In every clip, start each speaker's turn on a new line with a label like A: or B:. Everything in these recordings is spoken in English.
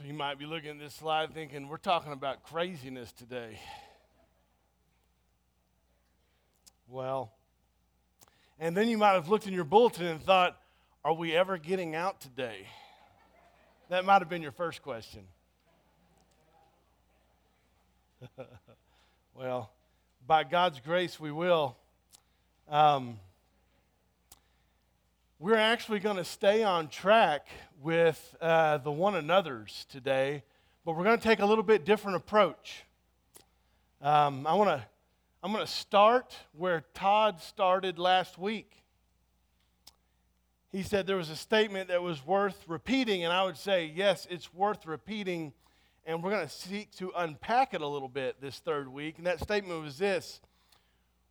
A: So you might be looking at this slide thinking, we're talking about craziness today. Well, and then you might have looked in your bulletin and thought, are we ever getting out today? That might have been your first question. well, by God's grace, we will. Um, we're actually going to stay on track with uh, the one another's today, but we're going to take a little bit different approach. Um, I want to. I'm going to start where Todd started last week. He said there was a statement that was worth repeating, and I would say, yes, it's worth repeating. And we're going to seek to unpack it a little bit this third week. And that statement was this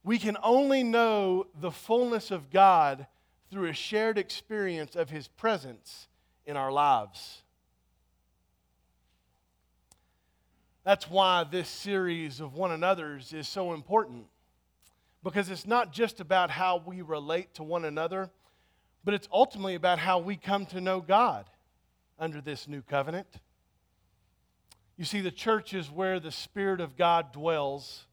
A: We can only know the fullness of God through a shared experience of His presence in our lives. That's why this series of one another's is so important. Because it's not just about how we relate to one another, but it's ultimately about how we come to know God under this new covenant. You see, the church is where the Spirit of God dwells,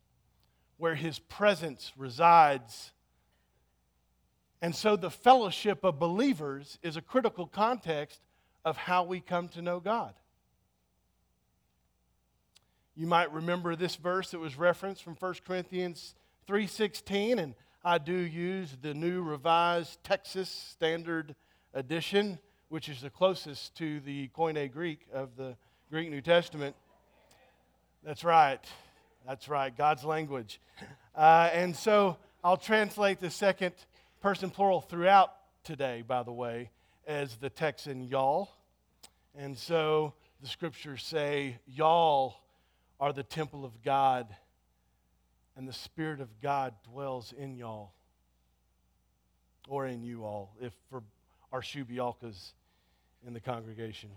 A: where His presence resides. And so the fellowship of believers is a critical context of how we come to know God. You might remember this verse that was referenced from 1 Corinthians 3:16 and I do use the new revised Texas Standard Edition, which is the closest to the Koine Greek of the Greek New Testament. That's right. That's right. God's language. Uh, and so I'll translate the second person plural throughout today, by the way, as the Texan y'all. And so the scriptures say, y'all are the temple of God, and the Spirit of God dwells in y'all, or in you all, if for our Shubialkas in the congregation.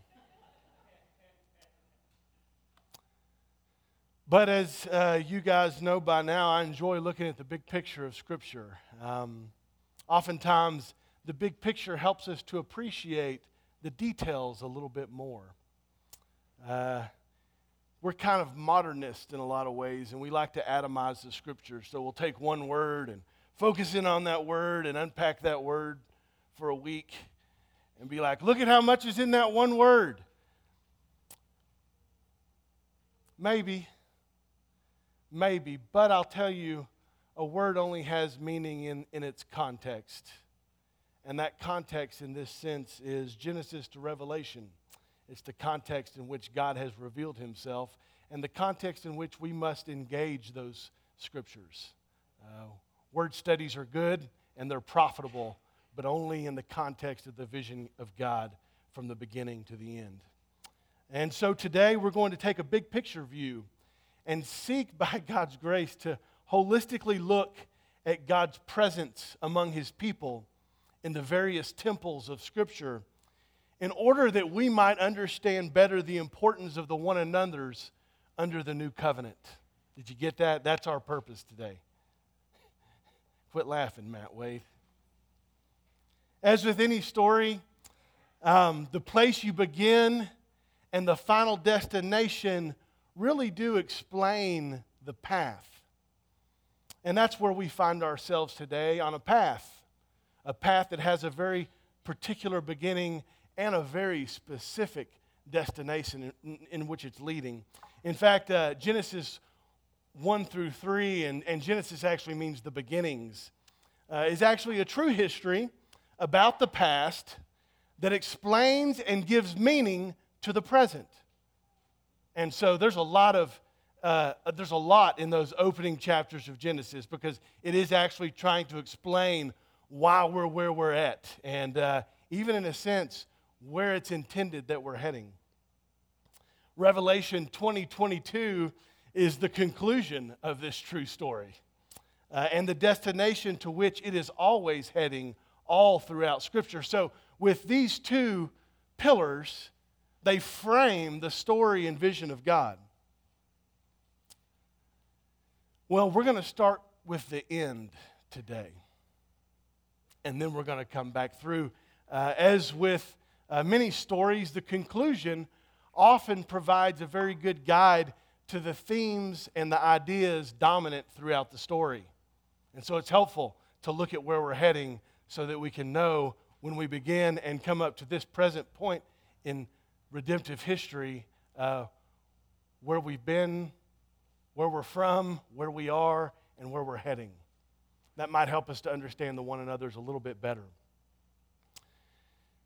A: But as uh, you guys know by now, I enjoy looking at the big picture of Scripture. Um, oftentimes, the big picture helps us to appreciate the details a little bit more. Uh, we're kind of modernist in a lot of ways, and we like to atomize the scripture. So we'll take one word and focus in on that word and unpack that word for a week and be like, look at how much is in that one word. Maybe, maybe, but I'll tell you, a word only has meaning in, in its context. And that context in this sense is Genesis to Revelation. It's the context in which God has revealed himself and the context in which we must engage those scriptures. Uh, word studies are good and they're profitable, but only in the context of the vision of God from the beginning to the end. And so today we're going to take a big picture view and seek by God's grace to holistically look at God's presence among his people in the various temples of Scripture in order that we might understand better the importance of the one another's under the new covenant. Did you get that? That's our purpose today. Quit laughing, Matt Wade. As with any story, um, the place you begin and the final destination really do explain the path. And that's where we find ourselves today on a path, a path that has a very particular beginning and a very specific destination in, in which it's leading. In fact, uh, Genesis 1 through 3, and, and Genesis actually means the beginnings, uh, is actually a true history about the past that explains and gives meaning to the present. And so there's a lot of uh, there's a lot in those opening chapters of Genesis because it is actually trying to explain why we're where we're at, and uh, even in a sense, where it's intended that we're heading. Revelation 2022 is the conclusion of this true story uh, and the destination to which it is always heading all throughout Scripture. So, with these two pillars, they frame the story and vision of God. Well, we're going to start with the end today. And then we're going to come back through. Uh, as with uh, many stories, the conclusion often provides a very good guide to the themes and the ideas dominant throughout the story. And so it's helpful to look at where we're heading so that we can know when we begin and come up to this present point in redemptive history uh, where we've been, where we're from, where we are, and where we're heading. That might help us to understand the one another's a little bit better.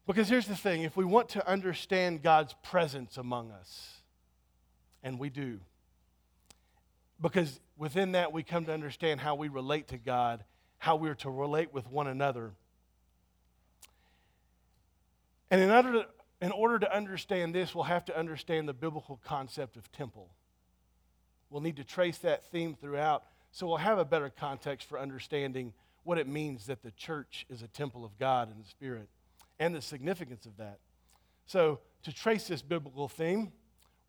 A: Because here's the thing if we want to understand God's presence among us, and we do, because within that we come to understand how we relate to God, how we're to relate with one another. And in order to, in order to understand this, we'll have to understand the biblical concept of temple. We'll need to trace that theme throughout so we'll have a better context for understanding what it means that the church is a temple of God and the Spirit and the significance of that. So, to trace this biblical theme,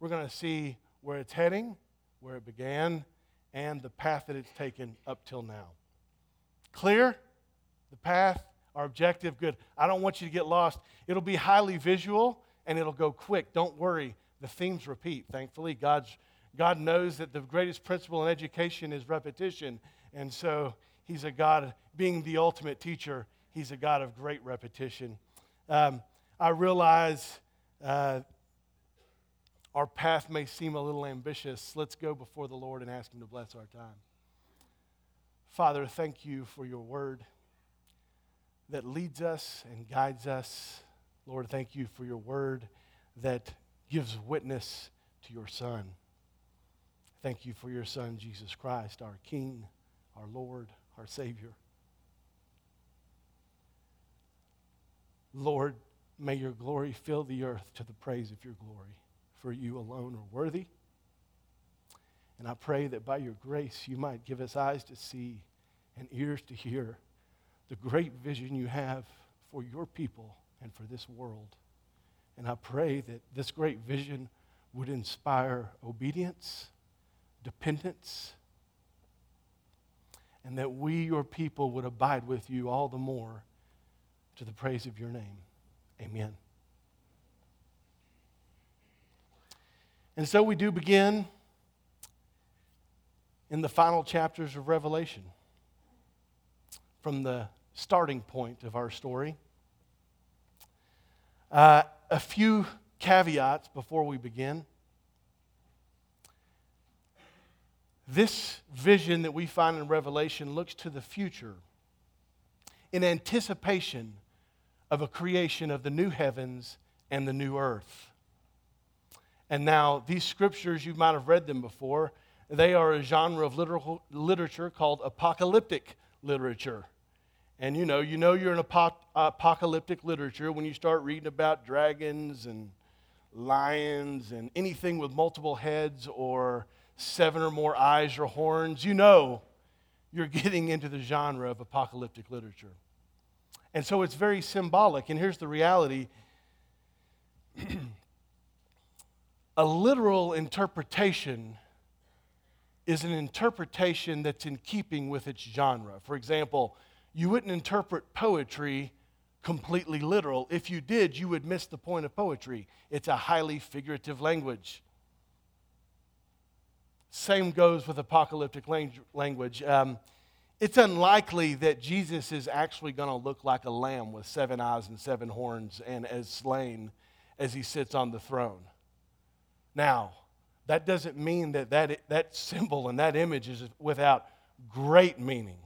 A: we're going to see where it's heading, where it began, and the path that it's taken up till now. Clear? The path, our objective, good. I don't want you to get lost. It'll be highly visual and it'll go quick. Don't worry. The themes repeat. Thankfully, God's, God knows that the greatest principle in education is repetition. And so, He's a God, being the ultimate teacher, He's a God of great repetition. Um, I realize uh, our path may seem a little ambitious. Let's go before the Lord and ask Him to bless our time. Father, thank you for your word that leads us and guides us. Lord, thank you for your word that gives witness to your Son. Thank you for your Son, Jesus Christ, our King, our Lord, our Savior. Lord, may your glory fill the earth to the praise of your glory, for you alone are worthy. And I pray that by your grace you might give us eyes to see and ears to hear the great vision you have for your people and for this world. And I pray that this great vision would inspire obedience, dependence, and that we, your people, would abide with you all the more to the praise of your name. Amen. And so we do begin in the final chapters of Revelation from the starting point of our story. Uh, a few caveats before we begin. This vision that we find in Revelation looks to the future in anticipation of a creation of the new heavens and the new earth. And now, these scriptures, you might have read them before, they are a genre of literal, literature called apocalyptic literature. And you know, you know you're in apo- apocalyptic literature when you start reading about dragons and lions and anything with multiple heads or seven or more eyes or horns. You know you're getting into the genre of apocalyptic literature. And so it's very symbolic. And here's the reality a literal interpretation is an interpretation that's in keeping with its genre. For example, you wouldn't interpret poetry completely literal. If you did, you would miss the point of poetry. It's a highly figurative language. Same goes with apocalyptic language. Um, it's unlikely that Jesus is actually going to look like a lamb with seven eyes and seven horns and as slain as he sits on the throne. Now, that doesn't mean that that, that symbol and that image is without great meaning.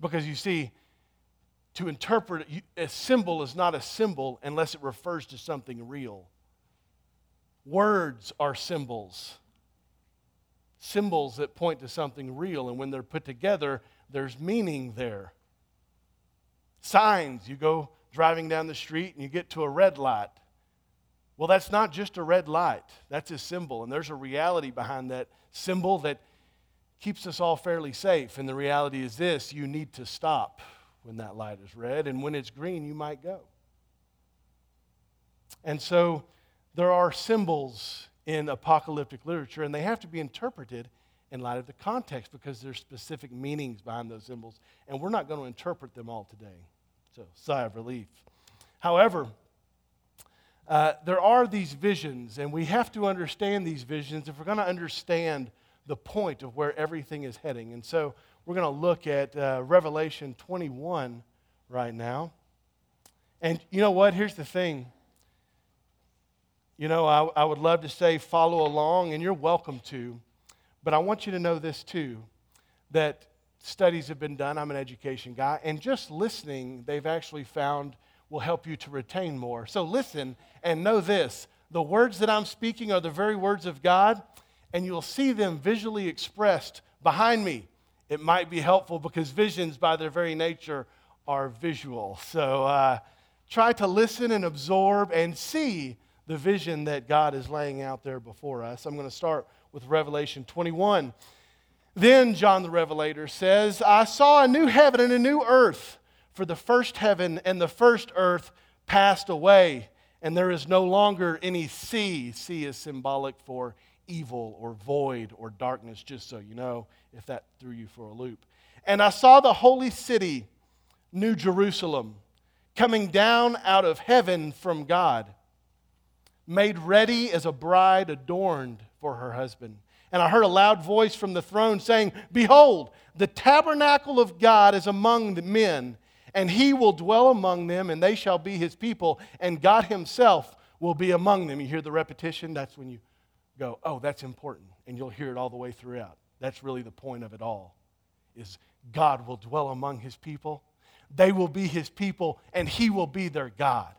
A: Because you see, to interpret a symbol is not a symbol unless it refers to something real. Words are symbols, symbols that point to something real, and when they're put together, there's meaning there. Signs, you go driving down the street and you get to a red light. Well, that's not just a red light, that's a symbol, and there's a reality behind that symbol that keeps us all fairly safe. And the reality is this you need to stop when that light is red, and when it's green, you might go. And so there are symbols in apocalyptic literature, and they have to be interpreted in light of the context because there's specific meanings behind those symbols, and we're not going to interpret them all today. So, sigh of relief. However, uh, there are these visions, and we have to understand these visions if we're going to understand the point of where everything is heading. And so we're going to look at uh, Revelation 21 right now. And you know what? Here's the thing. You know, I, I would love to say follow along, and you're welcome to. But I want you to know this too that studies have been done. I'm an education guy, and just listening, they've actually found will help you to retain more. So listen and know this the words that I'm speaking are the very words of God, and you'll see them visually expressed behind me. It might be helpful because visions, by their very nature, are visual. So uh, try to listen and absorb and see the vision that God is laying out there before us. I'm going to start with Revelation 21. Then John the Revelator says, I saw a new heaven and a new earth, for the first heaven and the first earth passed away, and there is no longer any sea. Sea is symbolic for evil or void or darkness, just so you know, if that threw you for a loop. And I saw the holy city, New Jerusalem, coming down out of heaven from God, made ready as a bride adorned for her husband. And I heard a loud voice from the throne saying, Behold, the tabernacle of God is among the men, and he will dwell among them, and they shall be his people, and God himself will be among them. You hear the repetition? That's when you go, Oh, that's important. And you'll hear it all the way throughout. That's really the point of it all. Is God will dwell among his people. They will be his people, and he will be their God.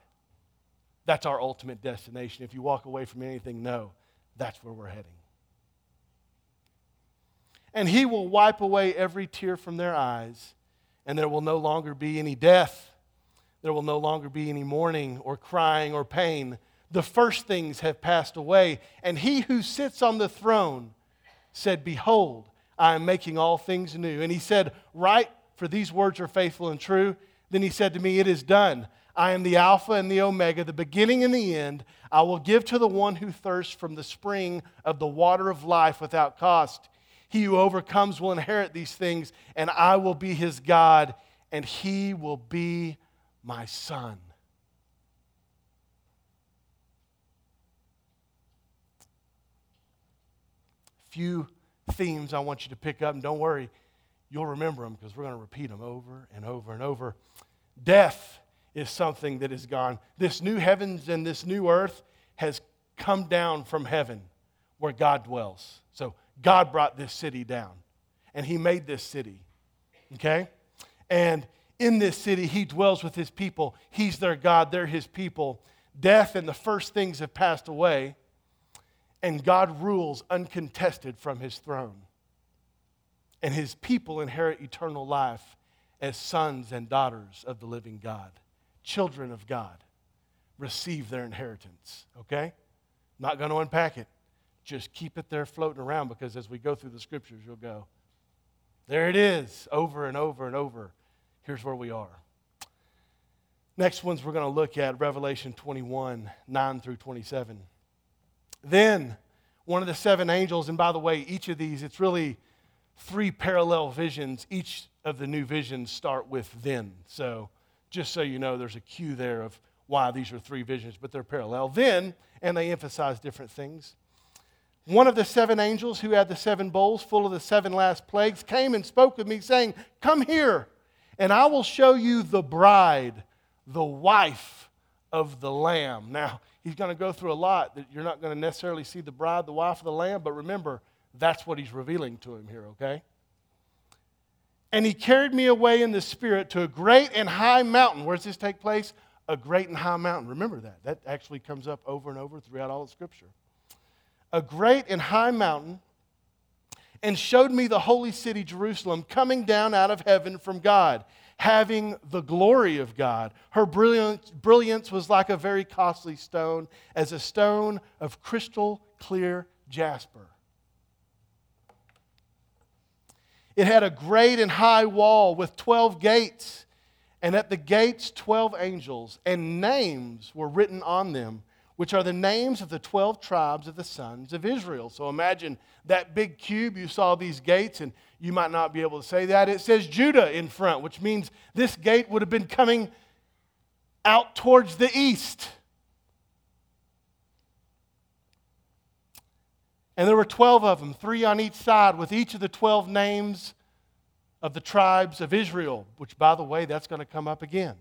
A: That's our ultimate destination. If you walk away from anything, no, that's where we're heading. And he will wipe away every tear from their eyes, and there will no longer be any death. There will no longer be any mourning or crying or pain. The first things have passed away. And he who sits on the throne said, Behold, I am making all things new. And he said, Write, for these words are faithful and true. Then he said to me, It is done. I am the Alpha and the Omega, the beginning and the end. I will give to the one who thirsts from the spring of the water of life without cost. He who overcomes will inherit these things, and I will be his God, and he will be my son. Few themes I want you to pick up, and don't worry, you'll remember them because we're going to repeat them over and over and over. Death is something that is gone. This new heavens and this new earth has come down from heaven where God dwells. So God brought this city down and He made this city. Okay? And in this city, He dwells with His people. He's their God, they're His people. Death and the first things have passed away, and God rules uncontested from His throne. And His people inherit eternal life as sons and daughters of the living God children of God receive their inheritance. Okay? Not going to unpack it. Just keep it there floating around because as we go through the scriptures, you'll go, there it is, over and over and over. Here's where we are. Next ones we're going to look at Revelation 21 9 through 27. Then one of the seven angels, and by the way, each of these, it's really three parallel visions. Each of the new visions start with then. So just so you know, there's a cue there of why these are three visions, but they're parallel. Then, and they emphasize different things. One of the seven angels who had the seven bowls full of the seven last plagues came and spoke with me, saying, Come here, and I will show you the bride, the wife of the Lamb. Now, he's going to go through a lot that you're not going to necessarily see the bride, the wife of the Lamb, but remember, that's what he's revealing to him here, okay? And he carried me away in the spirit to a great and high mountain. Where does this take place? A great and high mountain. Remember that. That actually comes up over and over throughout all of Scripture. A great and high mountain, and showed me the holy city, Jerusalem, coming down out of heaven from God, having the glory of God. Her brilliance, brilliance was like a very costly stone, as a stone of crystal clear jasper It had a great and high wall with 12 gates, and at the gates, 12 angels, and names were written on them, which are the names of the 12 tribes of the sons of Israel. So imagine that big cube, you saw these gates, and you might not be able to say that. It says Judah in front, which means this gate would have been coming out towards the east. And there were 12 of them, three on each side, with each of the 12 names of the tribes of Israel, which, by the way, that's going to come up again.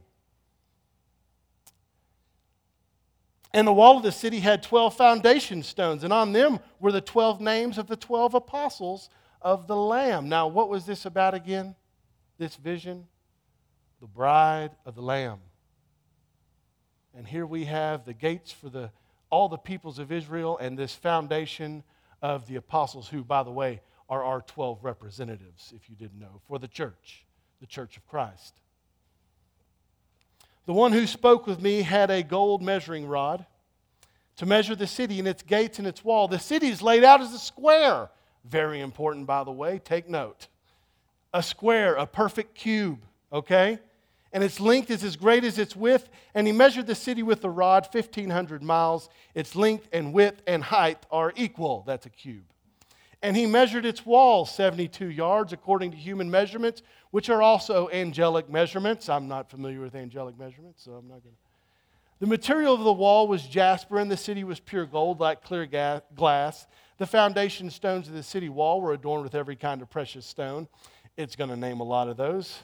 A: And the wall of the city had 12 foundation stones, and on them were the 12 names of the 12 apostles of the Lamb. Now, what was this about again? This vision? The bride of the Lamb. And here we have the gates for the, all the peoples of Israel and this foundation of the apostles, who, by the way, are our 12 representatives, if you didn't know, for the church, the church of Christ. The one who spoke with me had a gold measuring rod to measure the city and its gates and its wall. The city is laid out as a square. Very important, by the way. Take note. A square, a perfect cube, okay? And its length is as great as its width. And he measured the city with the rod, 1,500 miles. Its length and width and height are equal. That's a cube. And he measured its walls 72 yards according to human measurements, which are also angelic measurements. I'm not familiar with angelic measurements, so I'm not going to. The material of the wall was jasper, and the city was pure gold, like clear ga- glass. The foundation stones of the city wall were adorned with every kind of precious stone. It's going to name a lot of those.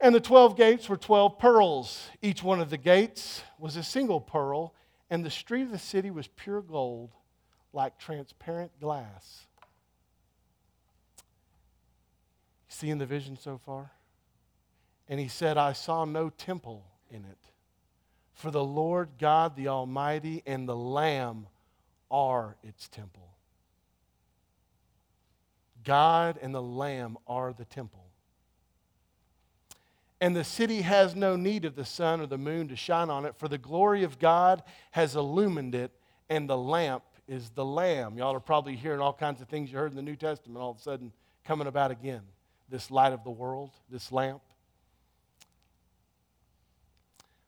A: And the 12 gates were 12 pearls. Each one of the gates was a single pearl, and the street of the city was pure gold, like transparent glass. Seeing the vision so far? And he said, I saw no temple in it, for the Lord God the Almighty and the Lamb are its temple. God and the Lamb are the temple. And the city has no need of the sun or the moon to shine on it, for the glory of God has illumined it, and the lamp is the Lamb. Y'all are probably hearing all kinds of things you heard in the New Testament all of a sudden coming about again. This light of the world, this lamp.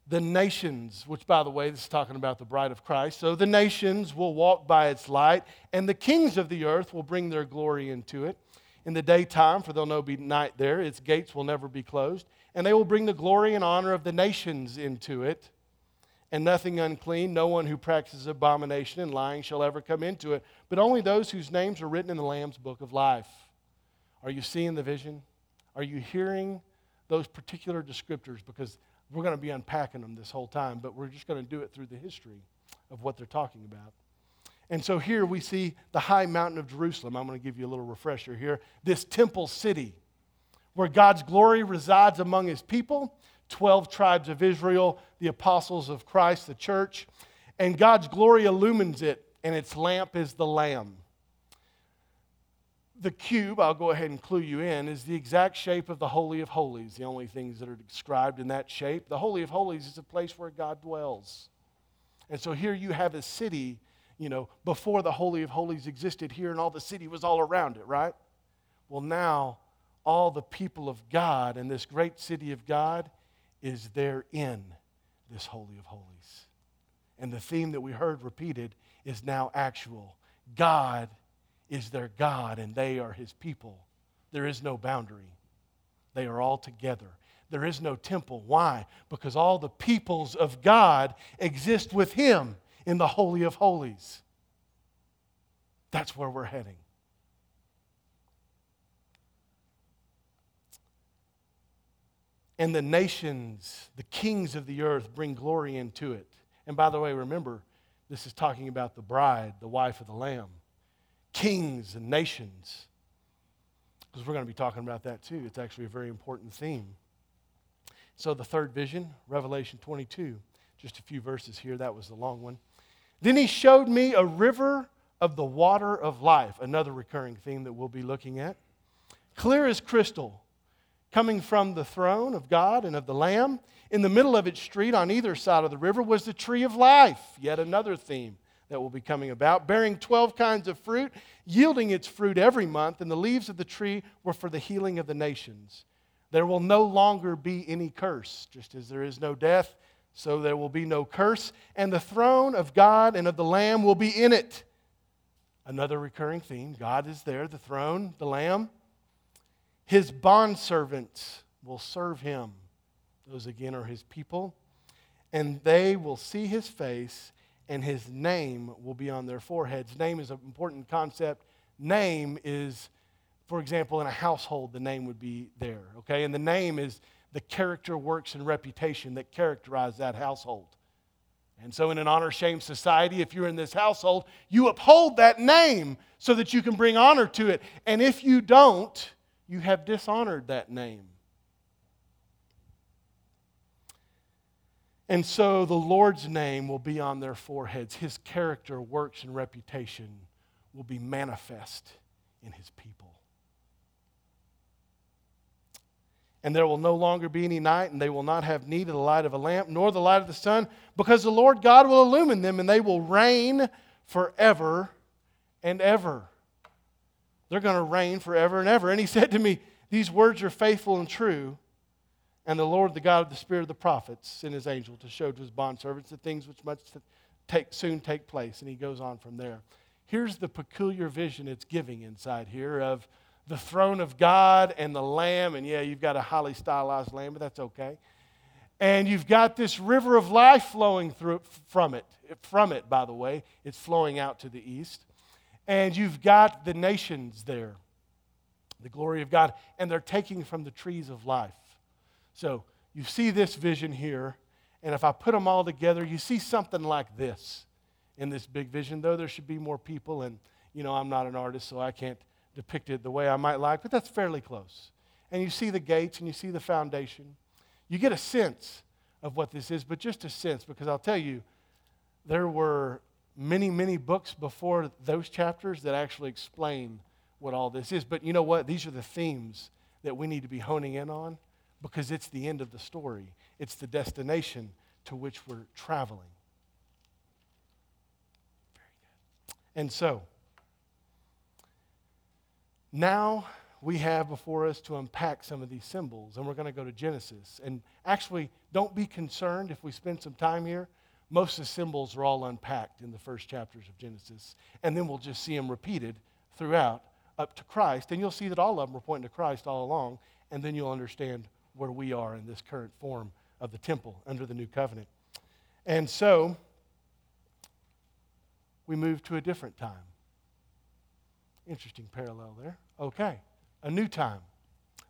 A: The nations, which by the way, this is talking about the bride of Christ. So the nations will walk by its light, and the kings of the earth will bring their glory into it. In the daytime, for there'll no be night there, its gates will never be closed and they will bring the glory and honor of the nations into it. And nothing unclean, no one who practices abomination and lying shall ever come into it, but only those whose names are written in the Lamb's book of life. Are you seeing the vision? Are you hearing those particular descriptors? Because we're going to be unpacking them this whole time, but we're just going to do it through the history of what they're talking about. And so here we see the high mountain of Jerusalem. I'm going to give you a little refresher here. This temple city where God's glory resides among his people 12 tribes of Israel, the apostles of Christ, the church. And God's glory illumines it, and its lamp is the Lamb. The cube, I'll go ahead and clue you in, is the exact shape of the Holy of Holies, the only things that are described in that shape. The Holy of Holies is a place where God dwells. And so here you have a city, you know, before the Holy of Holies existed here, and all the city was all around it, right? Well, now all the people of God and this great city of God is there in this Holy of Holies. And the theme that we heard repeated is now actual. God is their God and they are his people. There is no boundary, they are all together. There is no temple. Why? Because all the peoples of God exist with him in the Holy of Holies. That's where we're heading. and the nations, the kings of the earth, bring glory into it. And by the way, remember, this is talking about the bride, the wife of the Lamb. Kings and nations. Because we're going to be talking about that too. It's actually a very important theme. So, the third vision, Revelation 22, just a few verses here. That was the long one. Then he showed me a river of the water of life, another recurring theme that we'll be looking at. Clear as crystal coming from the throne of God and of the Lamb. In the middle of its street, on either side of the river, was the tree of life, yet another theme that will be coming about, bearing 12 kinds of fruit, yielding its fruit every month, and the leaves of the tree were for the healing of the nations. There will no longer be any curse, just as there is no death, so there will be no curse, and the throne of God and of the Lamb will be in it. Another recurring theme God is there, the throne, the Lamb. His bondservants will serve him. Those again are his people. And they will see his face, and his name will be on their foreheads. Name is an important concept. Name is, for example, in a household, the name would be there, okay? And the name is the character, works, and reputation that characterize that household. And so, in an honor shame society, if you're in this household, you uphold that name so that you can bring honor to it. And if you don't, you have dishonored that name. And so the Lord's name will be on their foreheads. His character, works, and reputation will be manifest in his people. And there will no longer be any night, and they will not have need of the light of a lamp, nor the light of the sun, because the Lord God will illumine them, and they will reign forever and ever. They're going to reign forever and ever. And he said to me, These words are faithful and true. And the Lord, the God of the Spirit of the prophets, sent his angel to show to his bondservants the things which must take, soon take place. And he goes on from there. Here's the peculiar vision it's giving inside here of the throne of God and the Lamb. And yeah, you've got a highly stylized lamb, but that's okay. And you've got this river of life flowing through from it. From it, by the way, it's flowing out to the east. And you've got the nations there, the glory of God, and they're taking from the trees of life. So you see this vision here, and if I put them all together, you see something like this in this big vision, though there should be more people, and you know, I'm not an artist, so I can't depict it the way I might like, but that's fairly close. And you see the gates and you see the foundation. You get a sense of what this is, but just a sense, because I'll tell you, there were many, many books before those chapters that actually explain what all this is. But you know what? These are the themes that we need to be honing in on because it's the end of the story, it's the destination to which we're traveling. Very good. And so, now we have before us to unpack some of these symbols, and we're going to go to Genesis. And actually, don't be concerned if we spend some time here. Most of the symbols are all unpacked in the first chapters of Genesis, and then we'll just see them repeated throughout up to Christ. And you'll see that all of them are pointing to Christ all along, and then you'll understand where we are in this current form of the temple under the new covenant. And so, we move to a different time. Interesting parallel there. Okay, a new time.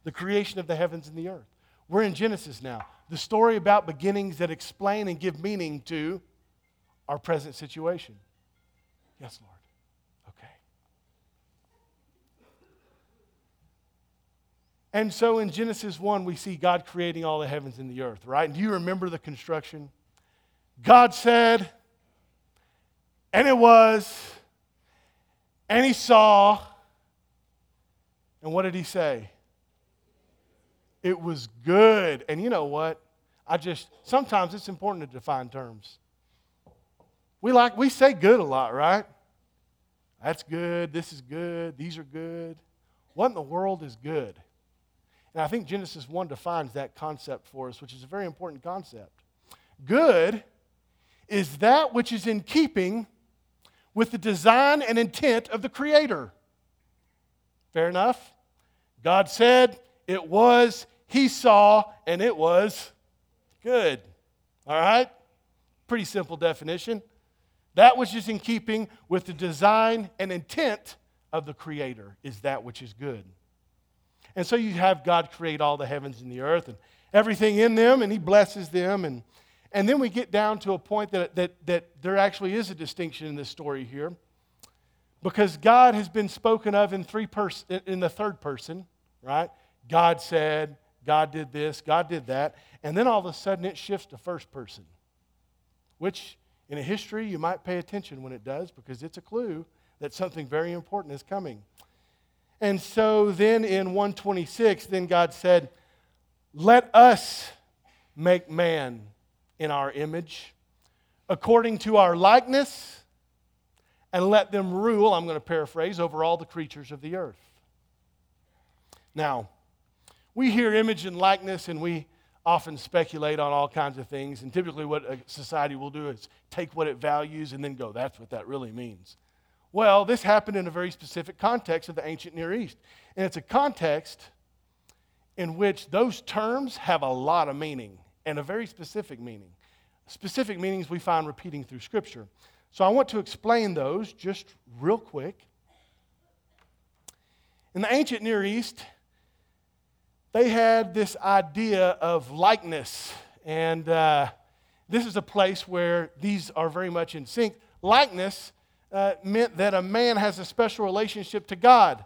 A: The creation of the heavens and the earth. We're in Genesis now. The story about beginnings that explain and give meaning to our present situation. Yes, Lord. Okay. And so in Genesis 1, we see God creating all the heavens and the earth, right? And do you remember the construction? God said, and it was, and he saw, and what did he say? It was good. And you know what? I just, sometimes it's important to define terms. We like, we say good a lot, right? That's good. This is good. These are good. What in the world is good? And I think Genesis 1 defines that concept for us, which is a very important concept. Good is that which is in keeping with the design and intent of the Creator. Fair enough? God said it was, He saw, and it was good. All right? Pretty simple definition. That which is in keeping with the design and intent of the Creator is that which is good. And so you have God create all the heavens and the earth and everything in them, and He blesses them. And, and then we get down to a point that, that, that there actually is a distinction in this story here. Because God has been spoken of in, three pers- in the third person, right? God said, God did this, God did that. And then all of a sudden it shifts to first person, which in a history you might pay attention when it does because it's a clue that something very important is coming. And so then in 126, then God said, Let us make man in our image, according to our likeness, and let them rule, I'm going to paraphrase, over all the creatures of the earth. Now, we hear image and likeness, and we often speculate on all kinds of things. And typically, what a society will do is take what it values and then go, that's what that really means. Well, this happened in a very specific context of the ancient Near East. And it's a context in which those terms have a lot of meaning and a very specific meaning. specific meanings we find repeating through Scripture. So I want to explain those just real quick. In the ancient Near East, they had this idea of likeness, and uh, this is a place where these are very much in sync. Likeness uh, meant that a man has a special relationship to God,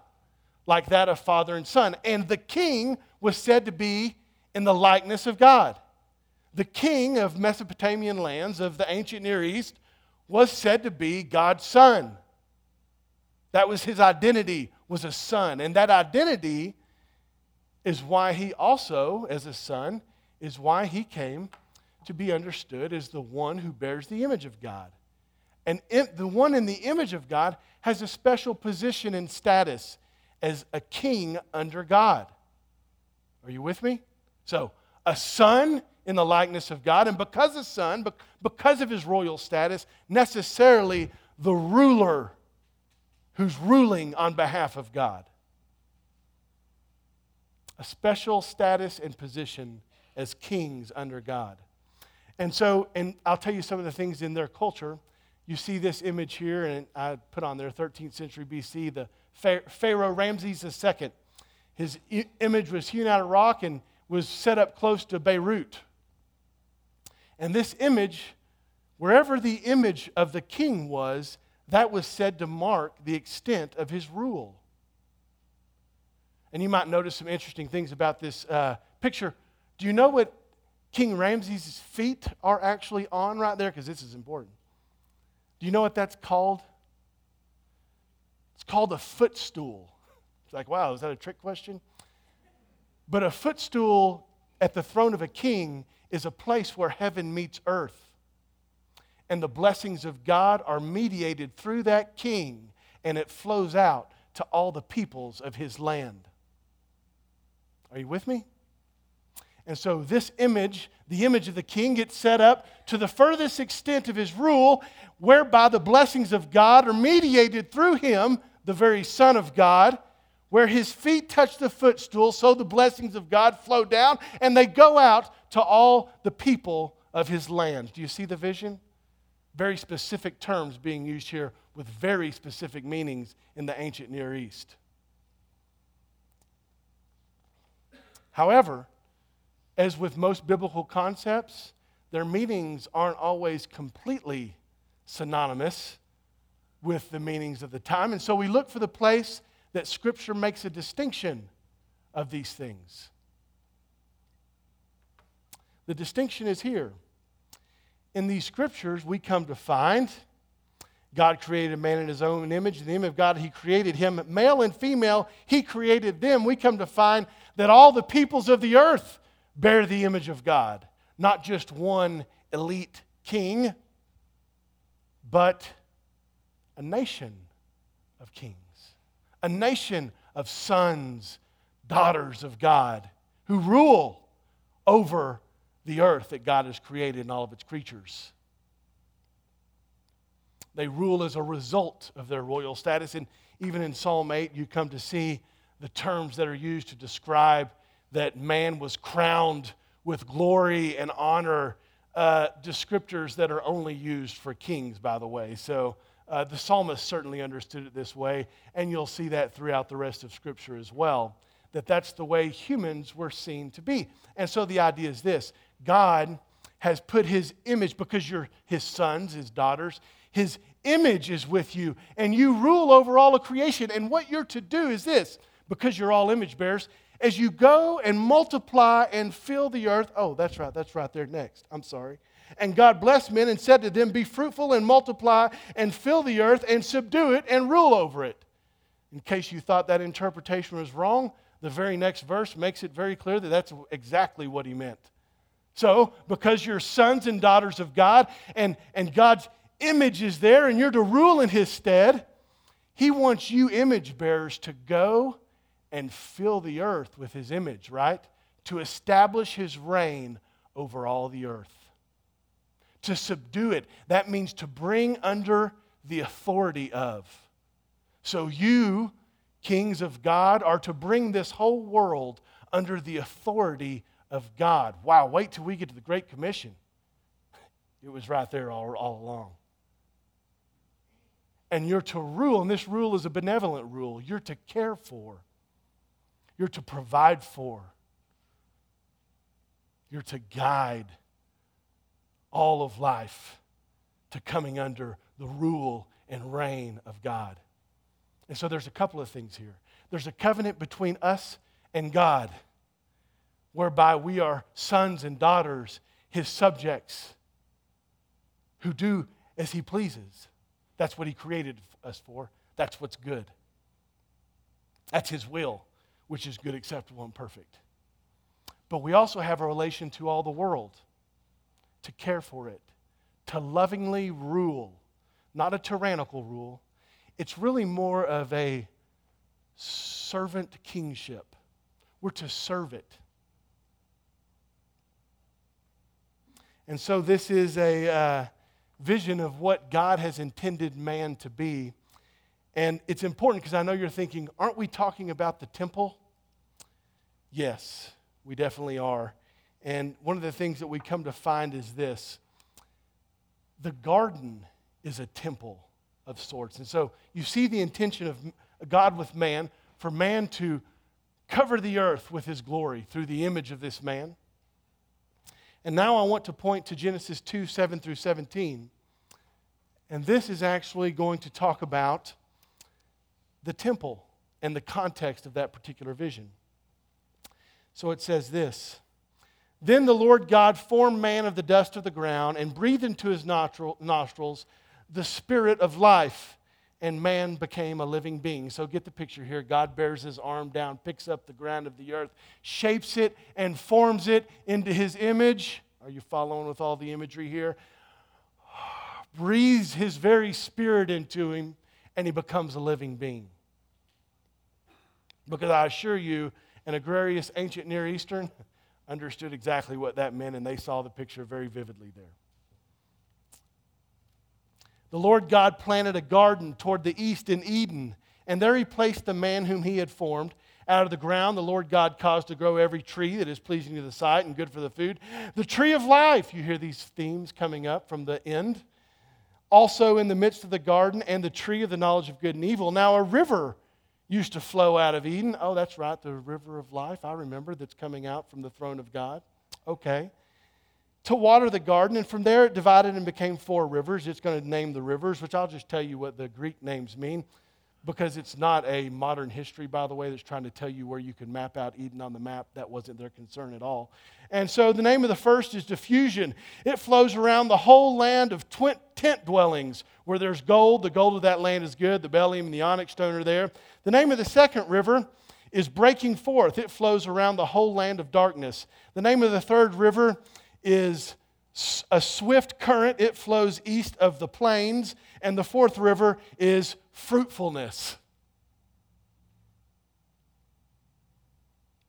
A: like that of father and son. And the king was said to be in the likeness of God. The king of Mesopotamian lands of the ancient Near East was said to be God's son. That was his identity, was a son. And that identity is why he also, as a son, is why he came to be understood as the one who bears the image of God. And the one in the image of God has a special position and status as a king under God. Are you with me? So, a son in the likeness of God, and because a son, because of his royal status, necessarily the ruler who's ruling on behalf of God. A special status and position as kings under God. And so, and I'll tell you some of the things in their culture. You see this image here, and I put on there 13th century BC, the Pharaoh Ramses II. His image was hewn out of rock and was set up close to Beirut. And this image, wherever the image of the king was, that was said to mark the extent of his rule. And you might notice some interesting things about this uh, picture. Do you know what King Ramses' feet are actually on right there? Because this is important. Do you know what that's called? It's called a footstool. It's like, wow, is that a trick question? But a footstool at the throne of a king is a place where heaven meets earth. And the blessings of God are mediated through that king, and it flows out to all the peoples of his land. Are you with me? And so, this image, the image of the king, gets set up to the furthest extent of his rule, whereby the blessings of God are mediated through him, the very Son of God, where his feet touch the footstool, so the blessings of God flow down and they go out to all the people of his land. Do you see the vision? Very specific terms being used here with very specific meanings in the ancient Near East. However, as with most biblical concepts, their meanings aren't always completely synonymous with the meanings of the time. And so we look for the place that Scripture makes a distinction of these things. The distinction is here. In these scriptures, we come to find God created man in his own image. In the image of God, he created him. Male and female, he created them. We come to find that all the peoples of the earth bear the image of God. Not just one elite king, but a nation of kings, a nation of sons, daughters of God who rule over the earth that God has created and all of its creatures. They rule as a result of their royal status. And even in Psalm 8, you come to see the terms that are used to describe that man was crowned with glory and honor, uh, descriptors that are only used for kings, by the way. So uh, the psalmist certainly understood it this way, and you'll see that throughout the rest of Scripture as well, that that's the way humans were seen to be. And so the idea is this God has put his image, because you're his sons, his daughters, his image is with you, and you rule over all of creation. And what you're to do is this because you're all image bearers, as you go and multiply and fill the earth. Oh, that's right, that's right there next. I'm sorry. And God blessed men and said to them, Be fruitful and multiply and fill the earth and subdue it and rule over it. In case you thought that interpretation was wrong, the very next verse makes it very clear that that's exactly what he meant. So, because you're sons and daughters of God and, and God's image is there and you're to rule in his stead, he wants you image bearers to go and fill the earth with his image, right? To establish his reign over all the earth. To subdue it, that means to bring under the authority of. So you, kings of God, are to bring this whole world under the authority of God. Wow, wait till we get to the Great Commission. It was right there all, all along. And you're to rule, and this rule is a benevolent rule. You're to care for, you're to provide for, you're to guide all of life to coming under the rule and reign of God. And so there's a couple of things here. There's a covenant between us and God, whereby we are sons and daughters, his subjects, who do as he pleases. That's what he created us for. That's what's good. That's his will, which is good, acceptable, and perfect. But we also have a relation to all the world, to care for it, to lovingly rule, not a tyrannical rule. It's really more of a servant kingship. We're to serve it. And so, this is a uh, vision of what God has intended man to be. And it's important because I know you're thinking, aren't we talking about the temple? Yes, we definitely are. And one of the things that we come to find is this the garden is a temple of sorts. And so you see the intention of God with man for man to cover the earth with his glory through the image of this man. And now I want to point to Genesis 2 7 through 17. And this is actually going to talk about the temple and the context of that particular vision. So it says this Then the Lord God formed man of the dust of the ground and breathed into his nostrils the spirit of life, and man became a living being. So get the picture here. God bears his arm down, picks up the ground of the earth, shapes it, and forms it into his image. Are you following with all the imagery here? Breathes his very spirit into him, and he becomes a living being. Because I assure you, an agrarious ancient Near Eastern understood exactly what that meant, and they saw the picture very vividly there the Lord God planted a garden toward the east in Eden, and there he placed the man whom he had formed. Out of the ground, the Lord God caused to grow every tree that is pleasing to the sight and good for the food. The tree of life, you hear these themes coming up from the end. Also in the midst of the garden, and the tree of the knowledge of good and evil. Now, a river used to flow out of Eden. Oh, that's right, the river of life. I remember that's coming out from the throne of God. Okay to water the garden, and from there it divided and became four rivers. It's going to name the rivers, which I'll just tell you what the Greek names mean, because it's not a modern history, by the way, that's trying to tell you where you can map out Eden on the map. That wasn't their concern at all. And so the name of the first is diffusion. It flows around the whole land of twin- tent dwellings where there's gold. The gold of that land is good. The bdellium and the onyx stone are there. The name of the second river is breaking forth. It flows around the whole land of darkness. The name of the third river is a swift current, it flows east of the plains. And the fourth river is fruitfulness.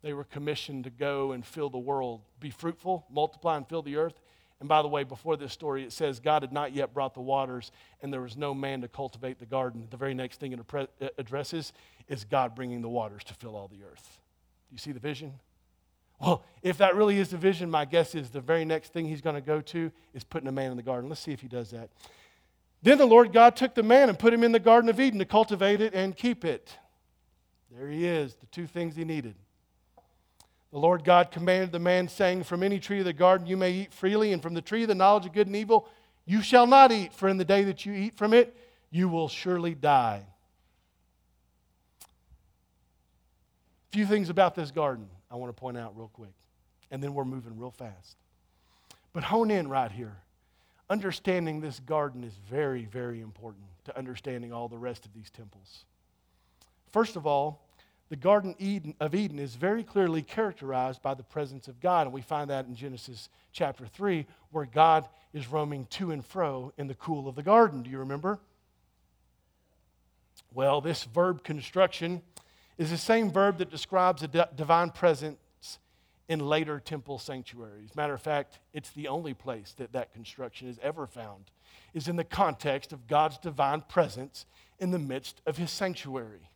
A: They were commissioned to go and fill the world, be fruitful, multiply, and fill the earth. And by the way, before this story, it says God had not yet brought the waters, and there was no man to cultivate the garden. The very next thing it uh, addresses is God bringing the waters to fill all the earth. Do you see the vision? Well, if that really is the vision, my guess is the very next thing he's going to go to is putting a man in the garden. Let's see if he does that. Then the Lord God took the man and put him in the Garden of Eden to cultivate it and keep it. There he is, the two things he needed. The Lord God commanded the man, saying, From any tree of the garden you may eat freely, and from the tree of the knowledge of good and evil you shall not eat, for in the day that you eat from it, you will surely die. A few things about this garden. I want to point out real quick. And then we're moving real fast. But hone in right here. Understanding this garden is very, very important to understanding all the rest of these temples. First of all, the Garden Eden, of Eden is very clearly characterized by the presence of God. And we find that in Genesis chapter 3, where God is roaming to and fro in the cool of the garden. Do you remember? Well, this verb construction is the same verb that describes a divine presence in later temple sanctuaries. Matter of fact, it's the only place that that construction is ever found, is in the context of God's divine presence in the midst of his sanctuary.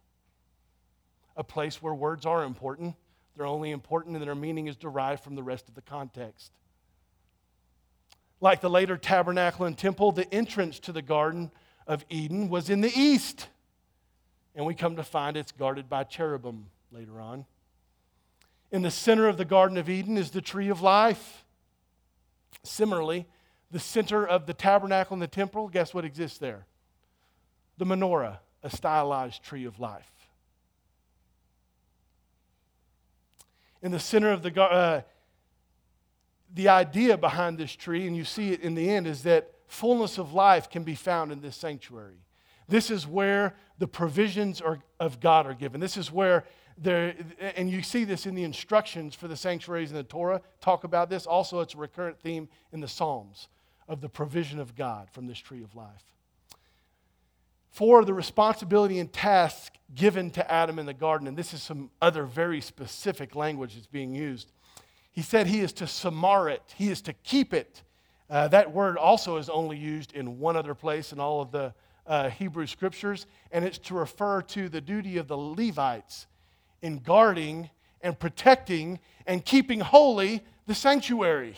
A: A place where words are important, they're only important and their meaning is derived from the rest of the context. like the later tabernacle and temple, the entrance to the Garden of Eden was in the east. And we come to find it's guarded by cherubim later on. In the center of the Garden of Eden is the tree of life. Similarly, the center of the tabernacle and the temple, guess what exists there? The menorah, a stylized tree of life. In the center of the uh, the idea behind this tree, and you see it in the end, is that fullness of life can be found in this sanctuary. This is where the provisions are, of God are given. This is where there, and you see this in the instructions for the sanctuaries in the Torah, talk about this. Also, it's a recurrent theme in the Psalms of the provision of God from this tree of life. For the responsibility and task given to Adam in the garden, and this is some other very specific language that's being used. He said he is to shamar it, he is to keep it. Uh, that word also is only used in one other place in all of the uh, Hebrew scriptures, and it's to refer to the duty of the Levites in guarding and protecting and keeping holy the sanctuary.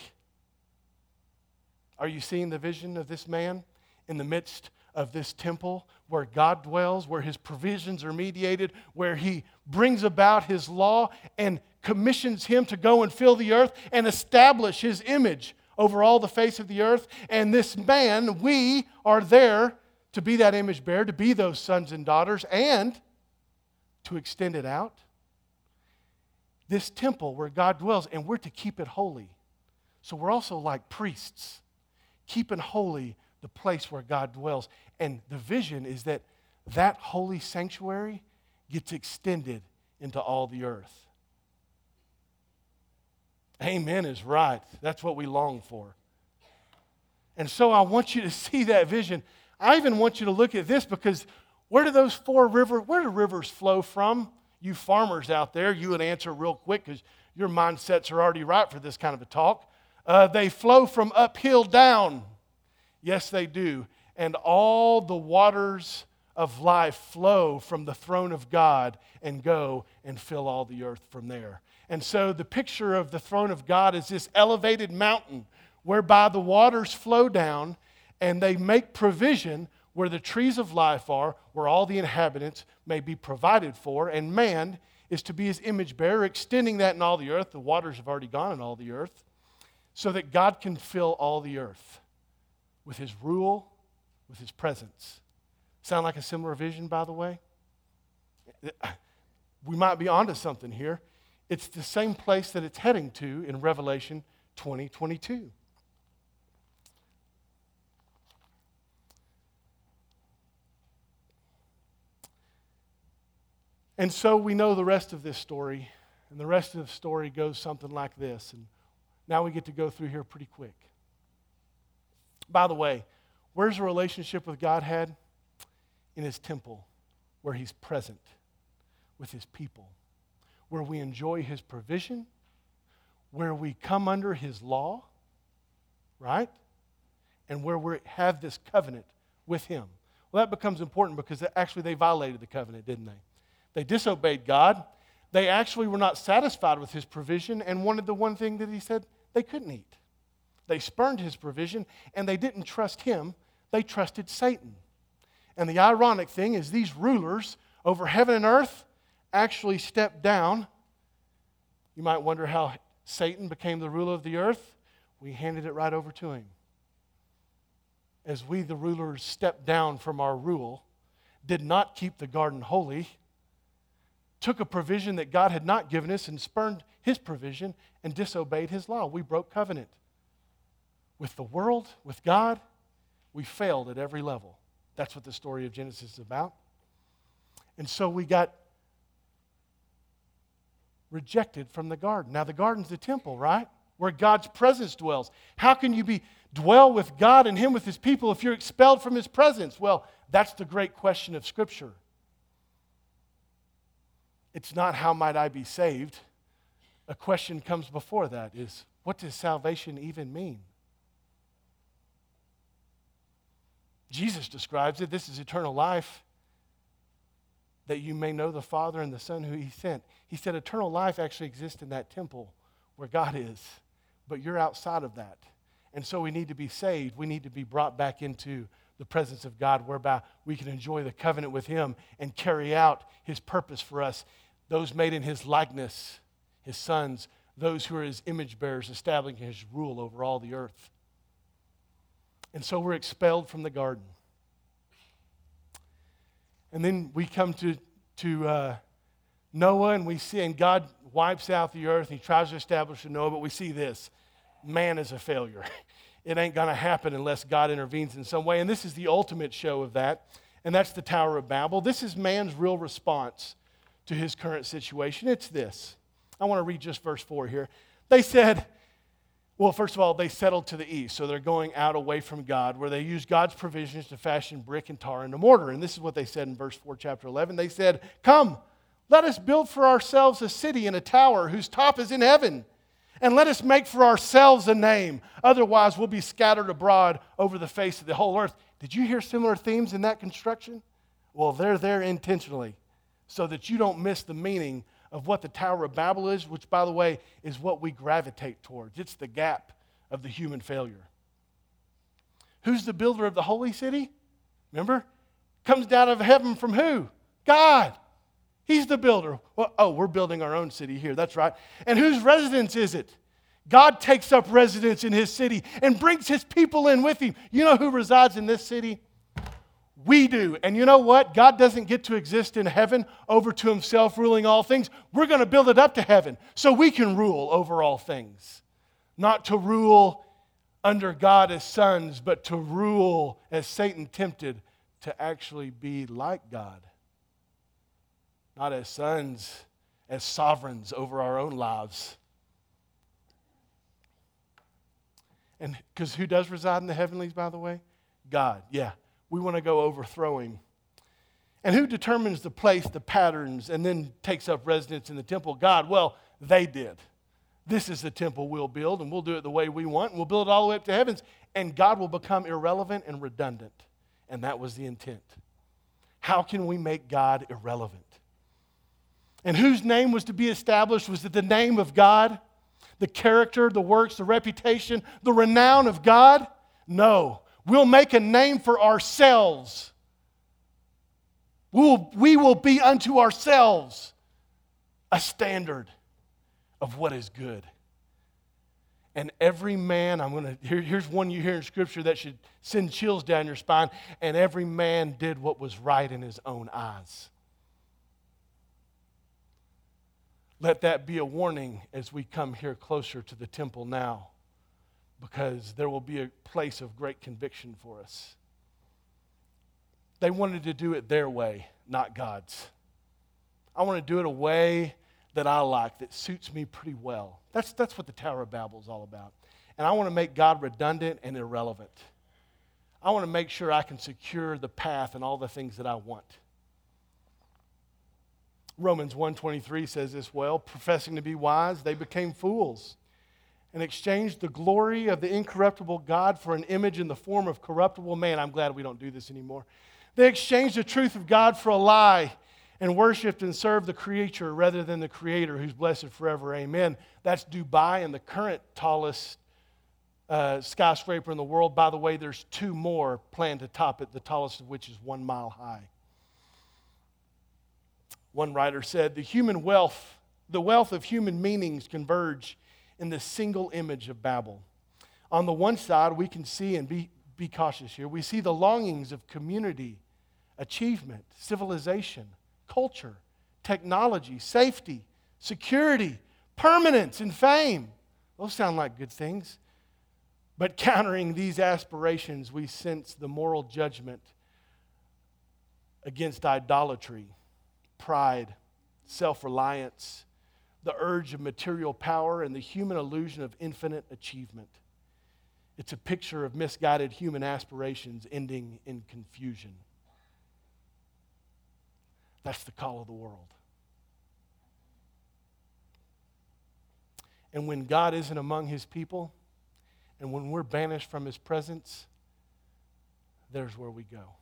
A: Are you seeing the vision of this man in the midst of this temple where God dwells, where his provisions are mediated, where he brings about his law and commissions him to go and fill the earth and establish his image over all the face of the earth? And this man, we are there to be that image bearer, to be those sons and daughters, and to extend it out this temple where God dwells, and we're to keep it holy. So we're also like priests, keeping holy the place where God dwells. And the vision is that that holy sanctuary gets extended into all the earth. Amen is right. That's what we long for. And so I want you to see that vision. I even want you to look at this because where do those four rivers, where do rivers flow from? You farmers out there, you would answer real quick because your mindsets are already right for this kind of a talk. Uh, they flow from uphill down. Yes, they do. And all the waters of life flow from the throne of God and go and fill all the earth from there. And so the picture of the throne of God is this elevated mountain whereby the waters flow down and they make provision where the trees of life are, where all the inhabitants may be provided for, and man is to be his image bearer, extending that in all the earth. The waters have already gone in all the earth, so that God can fill all the earth with his rule, with his presence. Sound like a similar vision, by the way? We might be onto something here. It's the same place that it's heading to in Revelation 2022. And so we know the rest of this story. And the rest of the story goes something like this. And now we get to go through here pretty quick. By the way, where's the relationship with God had? In his temple, where he's present with his people, where we enjoy his provision, where we come under his law, right? And where we have this covenant with him. Well, that becomes important because actually they violated the covenant, didn't they? They disobeyed God. They actually were not satisfied with his provision and wanted the one thing that he said they couldn't eat. They spurned his provision and they didn't trust him, they trusted Satan. And the ironic thing is, these rulers over heaven and earth actually stepped down. You might wonder how Satan became the ruler of the earth. We handed it right over to him. As we, the rulers, stepped down from our rule, did not keep the garden holy, took a provision that God had not given us and spurned his provision and disobeyed his law. We broke covenant. With the world, with God, we failed at every level. That's what the story of Genesis is about. And so we got rejected from the garden. Now, the garden's the temple, right? Where God's presence dwells. How can you be dwell with God and Him with His people if you're expelled from His presence? Well, that's the great question of Scripture. It's not how might I be saved. A question comes before that is what does salvation even mean? Jesus describes it. This is eternal life that you may know the Father and the Son who He sent. He said eternal life actually exists in that temple where God is, but you're outside of that. And so we need to be saved. We need to be brought back into the presence of God, whereby we can enjoy the covenant with Him and carry out His purpose for us. Those made in His likeness, His sons, those who are His image bearers, establishing His rule over all the earth. And so we're expelled from the garden. And then we come to, to uh, Noah and we see, and God wipes out the earth. And he tries to establish Noah, but we see this man is a failure. It ain't going to happen unless God intervenes in some way. And this is the ultimate show of that, and that's the Tower of Babel. This is man's real response to his current situation. It's this. I want to read just verse 4 here. They said, well, first of all, they settled to the east, so they're going out away from God, where they used God's provisions to fashion brick and tar into mortar. And this is what they said in verse 4, chapter 11. They said, Come, let us build for ourselves a city and a tower whose top is in heaven. And let us make for ourselves a name. Otherwise, we'll be scattered abroad over the face of the whole earth. Did you hear similar themes in that construction? Well, they're there intentionally so that you don't miss the meaning of what the Tower of Babel is, which, by the way, is what we gravitate towards. It's the gap of the human failure. Who's the builder of the holy city? Remember? Comes down of heaven from who? God. He's the builder. Well, oh, we're building our own city here. That's right. And whose residence is it? God takes up residence in his city and brings his people in with him. You know who resides in this city? We do. And you know what? God doesn't get to exist in heaven over to himself, ruling all things. We're going to build it up to heaven so we can rule over all things. Not to rule under God as sons, but to rule as Satan tempted to actually be like God not as sons, as sovereigns over our own lives. And because who does reside in the heavenlies, by the way? God, yeah. We want to go overthrow him. And who determines the place, the patterns, and then takes up residence in the temple? God. Well, they did. This is the temple we'll build, and we'll do it the way we want, and we'll build it all the way up to heavens, and God will become irrelevant and redundant. And that was the intent. How can we make God irrelevant? And whose name was to be established? Was it the name of God? The character, the works, the reputation, the renown of God? No. We'll make a name for ourselves. We will, we will be unto ourselves a standard of what is good. And every man, I'm going to, here, here's one you hear in Scripture that should send chills down your spine. And every man did what was right in his own eyes. Let that be a warning as we come here closer to the temple now, because there will be a place of great conviction for us. They wanted to do it their way, not God's. I want to do it a way that I like, that suits me pretty well. That's, that's what the Tower of Babel is all about. And I want to make God redundant and irrelevant. I want to make sure I can secure the path and all the things that I want. Romans 1:23 says this well, professing to be wise, they became fools and exchanged the glory of the incorruptible God for an image in the form of corruptible man. I'm glad we don't do this anymore. They exchanged the truth of God for a lie and worshiped and served the creature rather than the creator who's blessed forever. Amen. That's Dubai and the current tallest uh, skyscraper in the world. By the way, there's two more planned to top it, the tallest of which is one mile high. One writer said, the human wealth, the wealth of human meanings converge in the single image of Babel. On the one side, we can see, and be, be cautious here, we see the longings of community, achievement, civilization, culture, technology, safety, security, permanence, and fame. Those sound like good things. But countering these aspirations, we sense the moral judgment against idolatry pride, self reliance, the urge of material power, and the human illusion of infinite achievement. It's a picture of misguided human aspirations ending in confusion. That's the call of the world. And when God isn't among his people, and when we're banished from his presence, there's where we go.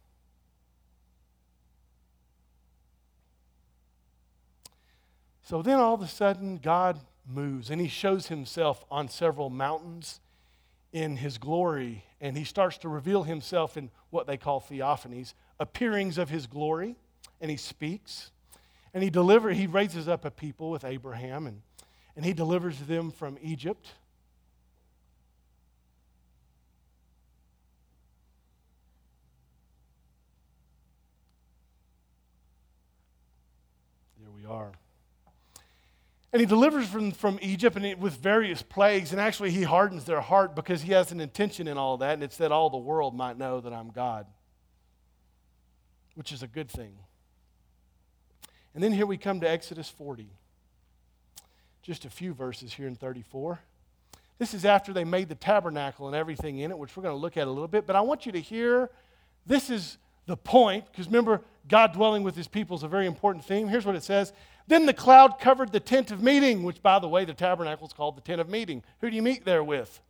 A: So then all of a sudden, God moves and he shows himself on several mountains in his glory, and he starts to reveal himself in what they call theophanies, appearings of his glory, and he speaks. And he delivers, he raises up a people with Abraham, and, and he delivers them from Egypt. There we are. And he delivers them from Egypt and he, with various plagues. And actually, he hardens their heart because he has an intention in all that. And it's that all the world might know that I'm God, which is a good thing. And then here we come to Exodus 40. Just a few verses here in 34. This is after they made the tabernacle and everything in it, which we're going to look at a little bit. But I want you to hear this is the point, because remember, God dwelling with his people is a very important theme. Here's what it says Then the cloud covered the tent of meeting, which, by the way, the tabernacle is called the tent of meeting. Who do you meet there with?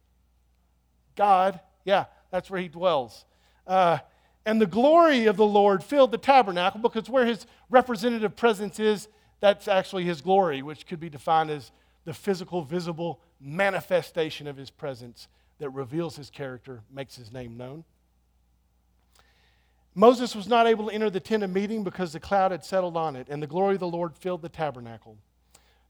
A: God. Yeah, that's where he dwells. Uh, and the glory of the Lord filled the tabernacle because where his representative presence is, that's actually his glory, which could be defined as the physical, visible manifestation of his presence that reveals his character, makes his name known. Moses was not able to enter the tent of meeting because the cloud had settled on it, and the glory of the Lord filled the tabernacle.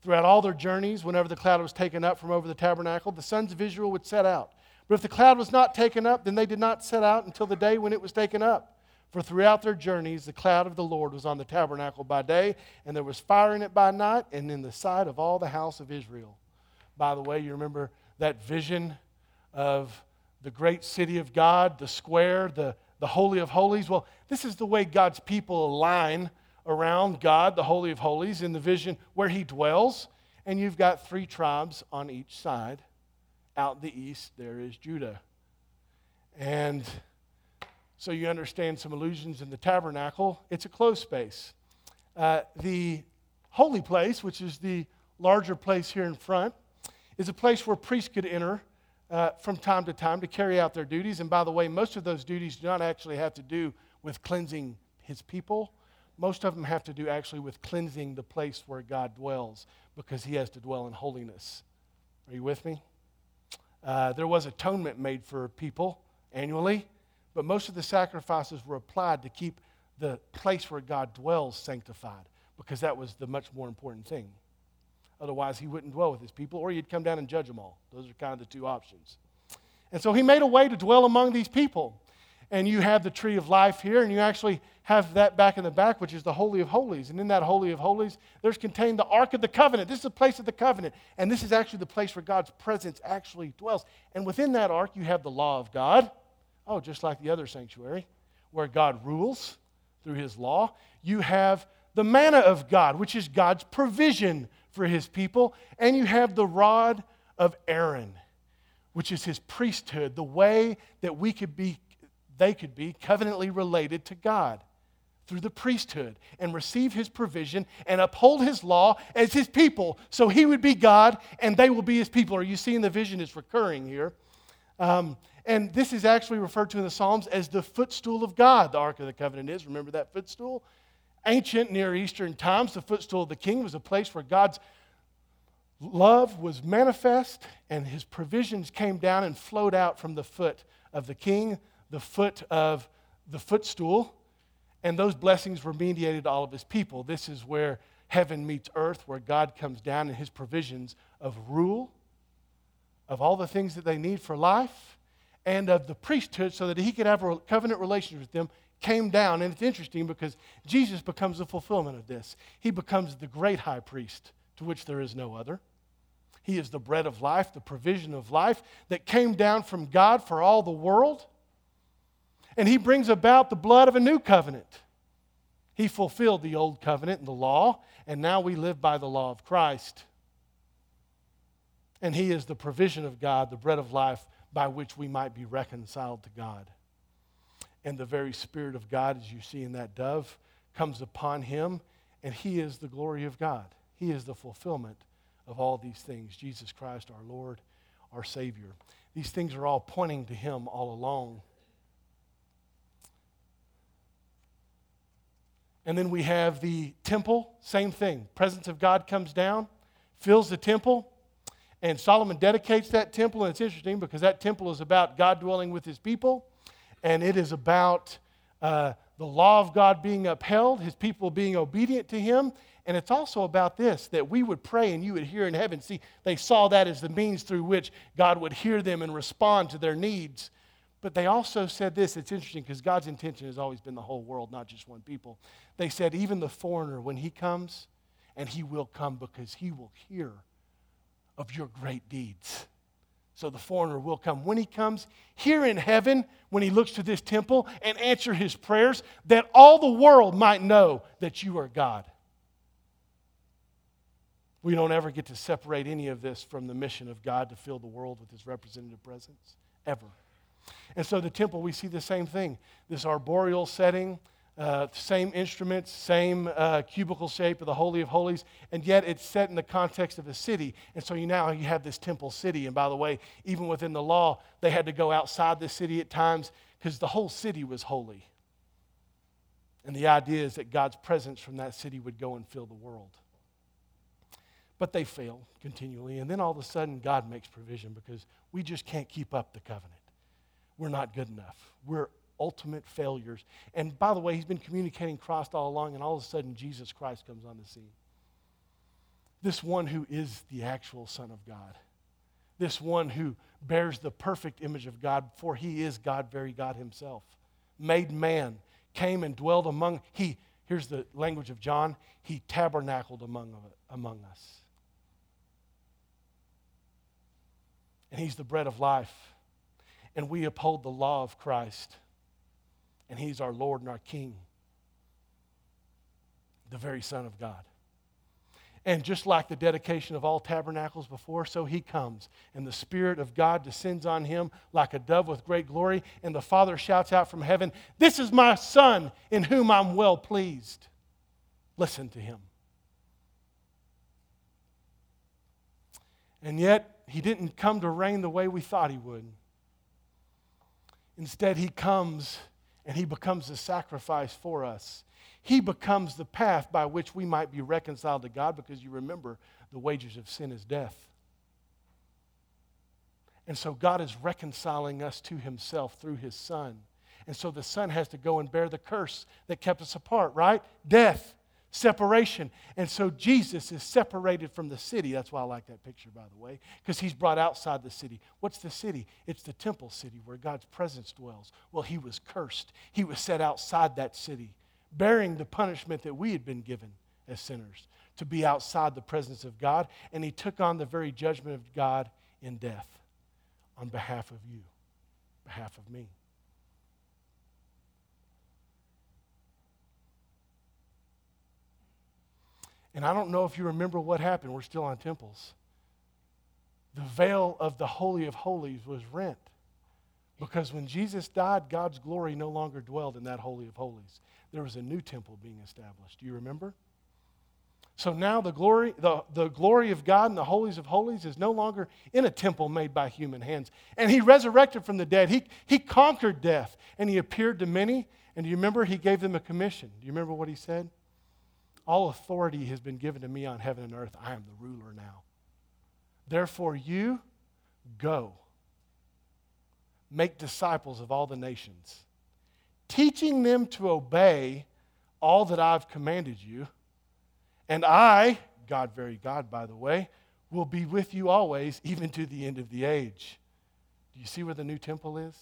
A: Throughout all their journeys, whenever the cloud was taken up from over the tabernacle, the sons of Israel would set out. But if the cloud was not taken up, then they did not set out until the day when it was taken up. For throughout their journeys, the cloud of the Lord was on the tabernacle by day, and there was fire in it by night, and in the sight of all the house of Israel. By the way, you remember that vision of the great city of God, the square, the the Holy of Holies. Well, this is the way God's people align around God, the Holy of Holies, in the vision where He dwells. And you've got three tribes on each side. Out the east, there is Judah. And so you understand some allusions in the tabernacle. It's a closed space. Uh, the holy place, which is the larger place here in front, is a place where priests could enter uh, from time to time to carry out their duties. And by the way, most of those duties do not actually have to do with cleansing his people. Most of them have to do actually with cleansing the place where God dwells because he has to dwell in holiness. Are you with me? Uh, there was atonement made for people annually, but most of the sacrifices were applied to keep the place where God dwells sanctified because that was the much more important thing. Otherwise, he wouldn't dwell with his people, or he'd come down and judge them all. Those are kind of the two options. And so he made a way to dwell among these people. And you have the tree of life here, and you actually have that back in the back, which is the Holy of Holies. And in that Holy of Holies, there's contained the Ark of the Covenant. This is the place of the covenant. And this is actually the place where God's presence actually dwells. And within that Ark, you have the law of God. Oh, just like the other sanctuary, where God rules through his law. You have the manna of God, which is God's provision for his people. And you have the rod of Aaron, which is his priesthood, the way that we could be, they could be covenantly related to God through the priesthood and receive his provision and uphold his law as his people. So he would be God and they will be his people. Are you seeing the vision is recurring here? Um, and this is actually referred to in the Psalms as the footstool of God, the Ark of the Covenant is. Remember that footstool? Ancient Near Eastern times, the footstool of the king was a place where God's love was manifest and his provisions came down and flowed out from the foot of the king, the foot of the footstool, and those blessings were mediated to all of his people. This is where heaven meets earth, where God comes down and his provisions of rule, of all the things that they need for life, and of the priesthood so that he could have a covenant relationship with them came down. And it's interesting because Jesus becomes the fulfillment of this. He becomes the great high priest to which there is no other. He is the bread of life, the provision of life that came down from God for all the world. And he brings about the blood of a new covenant. He fulfilled the old covenant and the law, and now we live by the law of Christ. And he is the provision of God, the bread of life by which we might be reconciled to God and the very Spirit of God, as you see in that dove, comes upon him, and he is the glory of God. He is the fulfillment of all these things Jesus Christ, our Lord, our Savior. These things are all pointing to him all along. And then we have the temple, same thing. Presence of God comes down, fills the temple, And Solomon dedicates that temple, and it's interesting because that temple is about God dwelling with his people, and it is about uh, the law of God being upheld, his people being obedient to him. And it's also about this that we would pray and you would hear in heaven. See, they saw that as the means through which God would hear them and respond to their needs. But they also said this it's interesting because God's intention has always been the whole world, not just one people. They said, even the foreigner, when he comes, and he will come because he will hear of your great deeds. So the foreigner will come. When he comes here in heaven, when he looks to this temple and answer his prayers, that all the world might know that you are God. We don't ever get to separate any of this from the mission of God to fill the world with his representative presence, ever. And so the temple, we see the same thing this arboreal setting, uh, same instruments, same uh, cubical shape of the Holy of Holies, and yet it's set in the context of a city. And so you now you have this temple city. And by the way, even within the law, they had to go outside the city at times because the whole city was holy. And the idea is that God's presence from that city would go and fill the world. But they fail continually. And then all of a sudden, God makes provision because we just can't keep up the covenant. We're not good enough. We're ultimate failures. And by the way, he's been communicating Christ all along, and all of a sudden, Jesus Christ comes on the scene. This one who is the actual Son of God. This one who bears the perfect image of God, for he is God, very God himself. Made man, came and dwelled among, he, here's the language of John, he tabernacled among, among us. And he's the bread of life. And we uphold the law of Christ and He's our Lord and our King, the very Son of God. And just like the dedication of all tabernacles before, so he comes. And the Spirit of God descends on him like a dove with great glory. And the Father shouts out from heaven, This is my Son in whom I'm well pleased. Listen to him. And yet, he didn't come to reign the way we thought he would. Instead, he comes and he becomes the sacrifice for us. He becomes the path by which we might be reconciled to God because you remember the wages of sin is death. And so God is reconciling us to himself through his Son. And so the Son has to go and bear the curse that kept us apart, right? Death separation. And so Jesus is separated from the city. That's why I like that picture, by the way, because he's brought outside the city. What's the city? It's the temple city where God's presence dwells. Well, he was cursed. He was set outside that city, bearing the punishment that we had been given as sinners to be outside the presence of God. And he took on the very judgment of God in death on behalf of you, behalf of me. And I don't know if you remember what happened. We're still on temples. The veil of the Holy of Holies was rent. Because when Jesus died, God's glory no longer dwelled in that Holy of Holies. There was a new temple being established. Do you remember? So now the glory, the, the glory of God and the holies of holies is no longer in a temple made by human hands. And he resurrected from the dead. He, he conquered death and he appeared to many. And do you remember he gave them a commission? Do you remember what he said? All authority has been given to me on heaven and earth. I am the ruler now. Therefore, you go. Make disciples of all the nations, teaching them to obey all that I've commanded you. And I, God, very God, by the way, will be with you always, even to the end of the age. Do you see where the new temple is?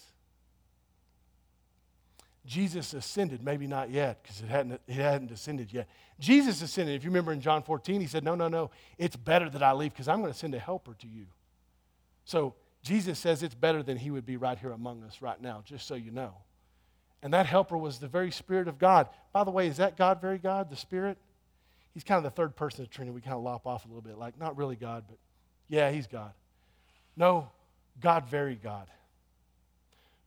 A: Jesus ascended, maybe not yet, because it hadn't, it hadn't ascended yet. Jesus ascended. If you remember in John 14, he said, No, no, no, it's better that I leave because I'm going to send a helper to you. So Jesus says it's better than he would be right here among us right now, just so you know. And that helper was the very Spirit of God. By the way, is that God very God, the Spirit? He's kind of the third person of the Trinity. We kind of lop off a little bit, like not really God, but yeah, he's God. No, God very God,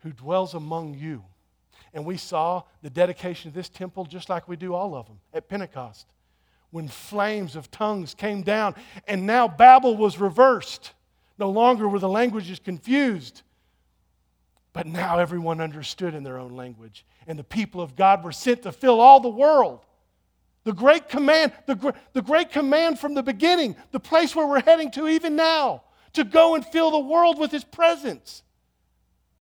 A: who dwells among you and we saw the dedication of this temple just like we do all of them at Pentecost when flames of tongues came down and now Babel was reversed. No longer were the languages confused, but now everyone understood in their own language. And the people of God were sent to fill all the world. The great command, the, the great command from the beginning, the place where we're heading to even now, to go and fill the world with his presence.